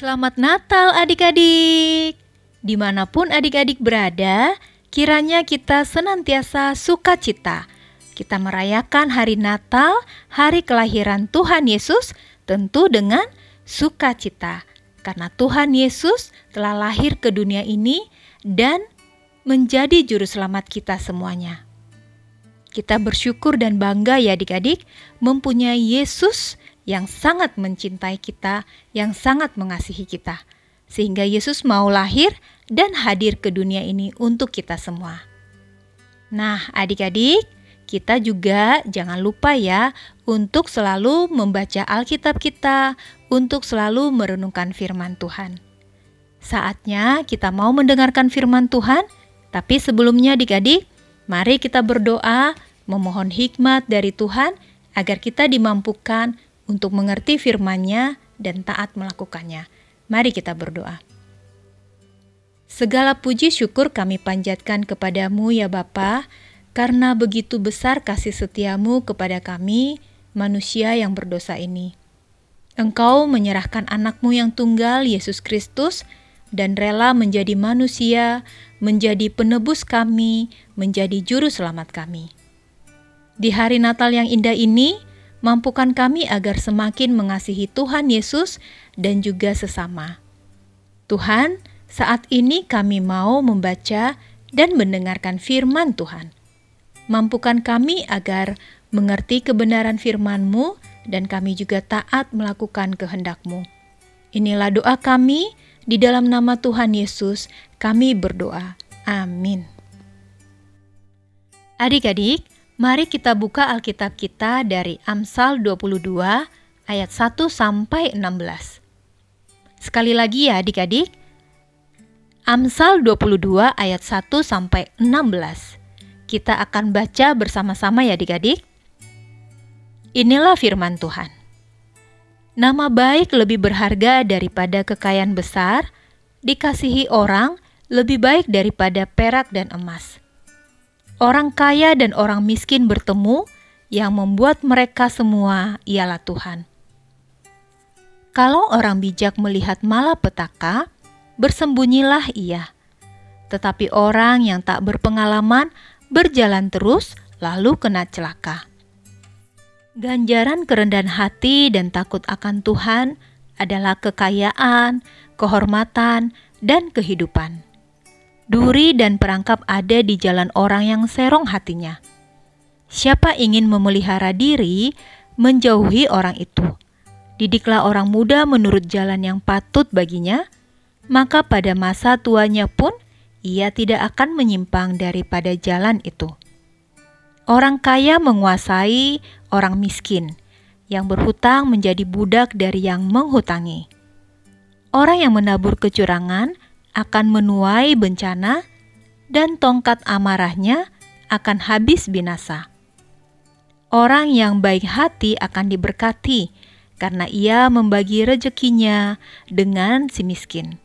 Selamat Natal adik-adik! Di mana pun adik-adik berada, kiranya kita senantiasa sukacita. Kita merayakan hari Natal, hari kelahiran Tuhan Yesus, tentu dengan sukacita. Karena Tuhan Yesus telah lahir ke dunia ini dan menjadi juru selamat kita semuanya. Kita bersyukur dan bangga ya adik-adik mempunyai Yesus yang sangat mencintai kita, yang sangat mengasihi kita. Sehingga Yesus mau lahir dan hadir ke dunia ini untuk kita semua. Nah, adik-adik, kita juga jangan lupa ya untuk selalu membaca Alkitab kita, untuk selalu merenungkan firman Tuhan. Saatnya kita mau mendengarkan firman Tuhan, tapi sebelumnya adik-adik, mari kita berdoa memohon hikmat dari Tuhan agar kita dimampukan untuk mengerti firman-Nya dan taat melakukannya. Mari kita berdoa. Segala puji syukur kami panjatkan kepadamu ya Bapa, karena begitu besar kasih setiamu kepada kami, manusia yang berdosa ini. Engkau menyerahkan anakmu yang tunggal, Yesus Kristus, dan rela menjadi manusia, menjadi penebus kami, menjadi juru selamat kami. Di hari Natal yang indah ini, mampukan kami agar semakin mengasihi Tuhan Yesus dan juga sesama. Tuhan, saat ini kami mau membaca dan mendengarkan firman Tuhan. Mampukan kami agar mengerti kebenaran firman-Mu dan kami juga taat melakukan kehendak-Mu. Inilah doa kami, di dalam nama Tuhan Yesus kami berdoa. Amin. Adik-adik, Mari kita buka Alkitab kita dari Amsal 22 ayat 1 sampai 16. Sekali lagi ya adik-adik. Amsal 22 ayat 1 sampai 16. Kita akan baca bersama-sama ya adik-adik. Inilah firman Tuhan. Nama baik lebih berharga daripada kekayaan besar, dikasihi orang lebih baik daripada perak dan emas Orang kaya dan orang miskin bertemu, yang membuat mereka semua ialah Tuhan. Kalau orang bijak melihat malapetaka, bersembunyilah ia. Tetapi orang yang tak berpengalaman berjalan terus, lalu kena celaka. Ganjaran kerendahan hati dan takut akan Tuhan adalah kekayaan, kehormatan, dan kehidupan. Duri dan perangkap ada di jalan orang yang serong hatinya. Siapa ingin memelihara diri, menjauhi orang itu. Didiklah orang muda menurut jalan yang patut baginya, maka pada masa tuanya pun ia tidak akan menyimpang daripada jalan itu. Orang kaya menguasai orang miskin, yang berhutang menjadi budak dari yang menghutangi. Orang yang menabur kecurangan akan menuai bencana dan tongkat amarahnya akan habis binasa. Orang yang baik hati akan diberkati karena ia membagi rezekinya dengan si miskin.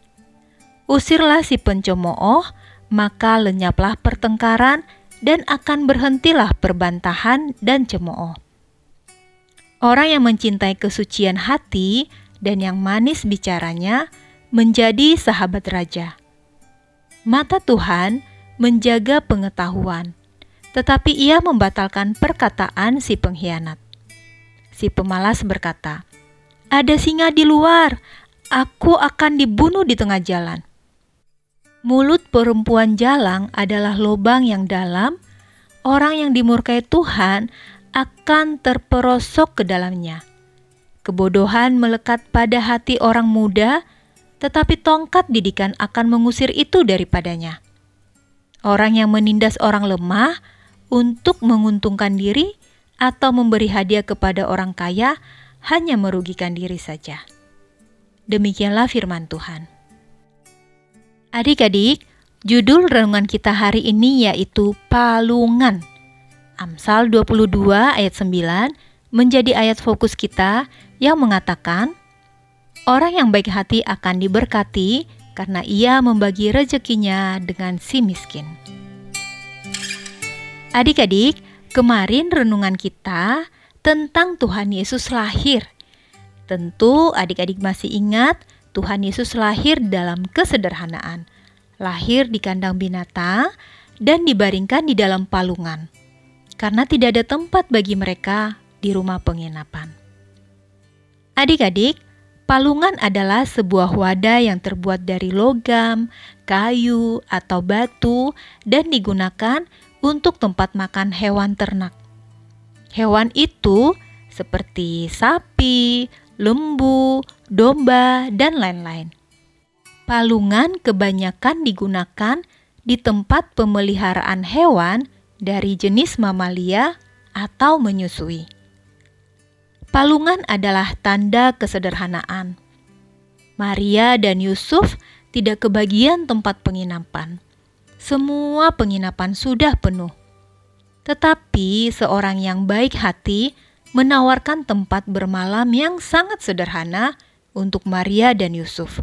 Usirlah si pencemooh, maka lenyaplah pertengkaran dan akan berhentilah perbantahan dan cemooh. Orang yang mencintai kesucian hati dan yang manis bicaranya, menjadi sahabat raja. Mata Tuhan menjaga pengetahuan, tetapi ia membatalkan perkataan si pengkhianat. Si pemalas berkata, "Ada singa di luar, aku akan dibunuh di tengah jalan." Mulut perempuan jalang adalah lubang yang dalam, orang yang dimurkai Tuhan akan terperosok ke dalamnya. Kebodohan melekat pada hati orang muda, tetapi tongkat didikan akan mengusir itu daripadanya. Orang yang menindas orang lemah untuk menguntungkan diri atau memberi hadiah kepada orang kaya hanya merugikan diri saja. Demikianlah firman Tuhan. Adik-adik, judul renungan kita hari ini yaitu palungan. Amsal 22 ayat 9 menjadi ayat fokus kita yang mengatakan, Orang yang baik hati akan diberkati karena ia membagi rezekinya dengan si miskin. Adik-adik, kemarin renungan kita tentang Tuhan Yesus lahir. Tentu adik-adik masih ingat Tuhan Yesus lahir dalam kesederhanaan. Lahir di kandang binatang dan dibaringkan di dalam palungan. Karena tidak ada tempat bagi mereka di rumah penginapan. Adik-adik, palungan adalah sebuah wadah yang terbuat dari logam, kayu, atau batu dan digunakan untuk tempat makan hewan ternak. Hewan itu seperti sapi, lembu, domba, dan lain-lain. Palungan kebanyakan digunakan di tempat pemeliharaan hewan dari jenis mamalia atau menyusui. Palungan adalah tanda kesederhanaan. Maria dan Yusuf tidak kebagian tempat penginapan semua penginapan sudah penuh. Tetapi seorang yang baik hati menawarkan tempat bermalam yang sangat sederhana untuk Maria dan Yusuf.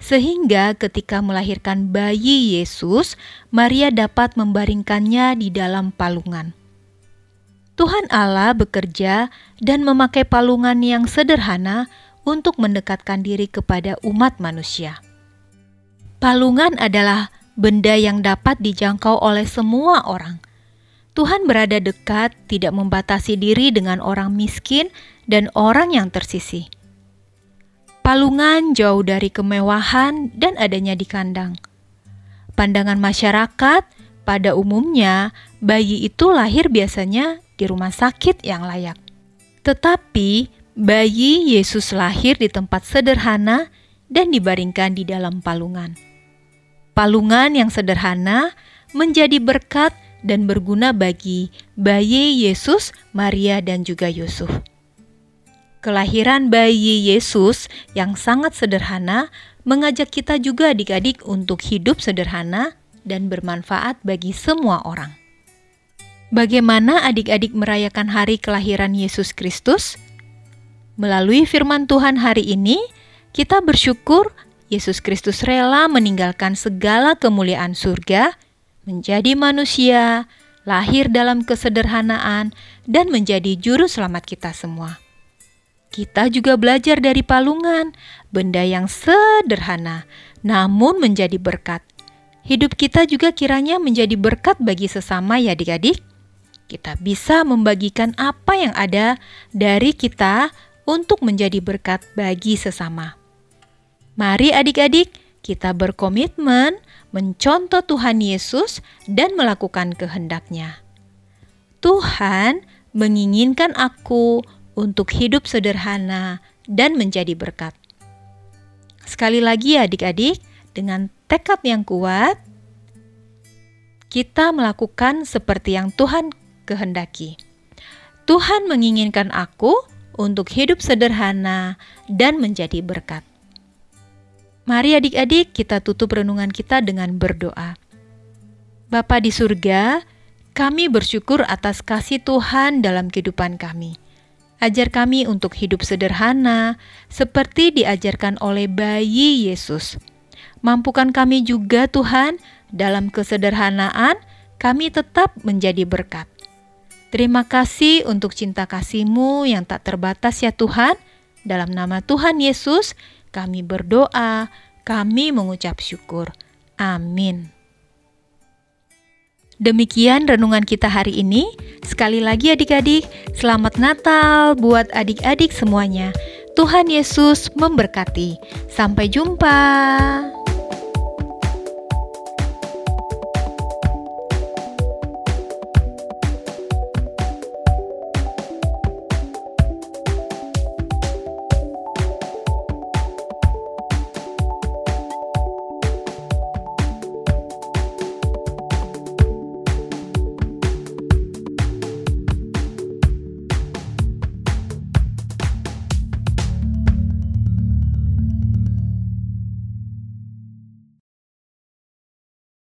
Sehingga ketika melahirkan bayi Yesus, Maria dapat membaringkannya di dalam palungan. Tuhan Allah bekerja dan memakai palungan yang sederhana untuk mendekatkan diri kepada umat manusia. Palungan adalah benda yang dapat dijangkau oleh semua orang. Tuhan berada dekat, tidak membatasi diri dengan orang miskin dan orang yang tersisih. Palungan jauh dari kemewahan dan adanya di kandang. Pandangan masyarakat pada umumnya, bayi itu lahir biasanya di rumah sakit yang layak. Tetapi bayi Yesus lahir di tempat sederhana dan dibaringkan di dalam palungan. Palungan yang sederhana menjadi berkat dan berguna bagi bayi Yesus, Maria, dan juga Yusuf. Kelahiran bayi Yesus yang sangat sederhana mengajak kita juga adik-adik untuk hidup sederhana dan bermanfaat bagi semua orang. Bagaimana adik-adik merayakan hari kelahiran Yesus Kristus? Melalui firman Tuhan hari ini, kita bersyukur Yesus Kristus rela meninggalkan segala kemuliaan surga, menjadi manusia, lahir dalam kesederhanaan, dan menjadi juru selamat kita semua. Kita juga belajar dari palungan, benda yang sederhana, namun menjadi berkat. Hidup kita juga kiranya menjadi berkat bagi sesama ya adik-adik. Kita bisa membagikan apa yang ada dari kita untuk menjadi berkat bagi sesama. Mari adik-adik, kita berkomitmen mencontoh Tuhan Yesus dan melakukan kehendaknya. Tuhan menginginkan aku untuk hidup sederhana dan menjadi berkat. Sekali lagi adik-adik, dengan tekad yang kuat, kita melakukan seperti yang Tuhan kehendaki. Tuhan menginginkan aku untuk hidup sederhana dan menjadi berkat. Mari adik-adik kita tutup renungan kita dengan berdoa. Bapa di surga, kami bersyukur atas kasih Tuhan dalam kehidupan kami. Ajar kami untuk hidup sederhana, seperti diajarkan oleh bayi Yesus. Mampukan kami juga Tuhan, dalam kesederhanaan kami tetap menjadi berkat. Terima kasih untuk cinta kasih-Mu yang tak terbatas ya Tuhan. Dalam nama Tuhan Yesus, kami berdoa, kami mengucap syukur. Amin. Demikian renungan kita hari ini. Sekali lagi adik-adik, selamat Natal buat adik-adik semuanya. Tuhan Yesus memberkati. Sampai jumpa.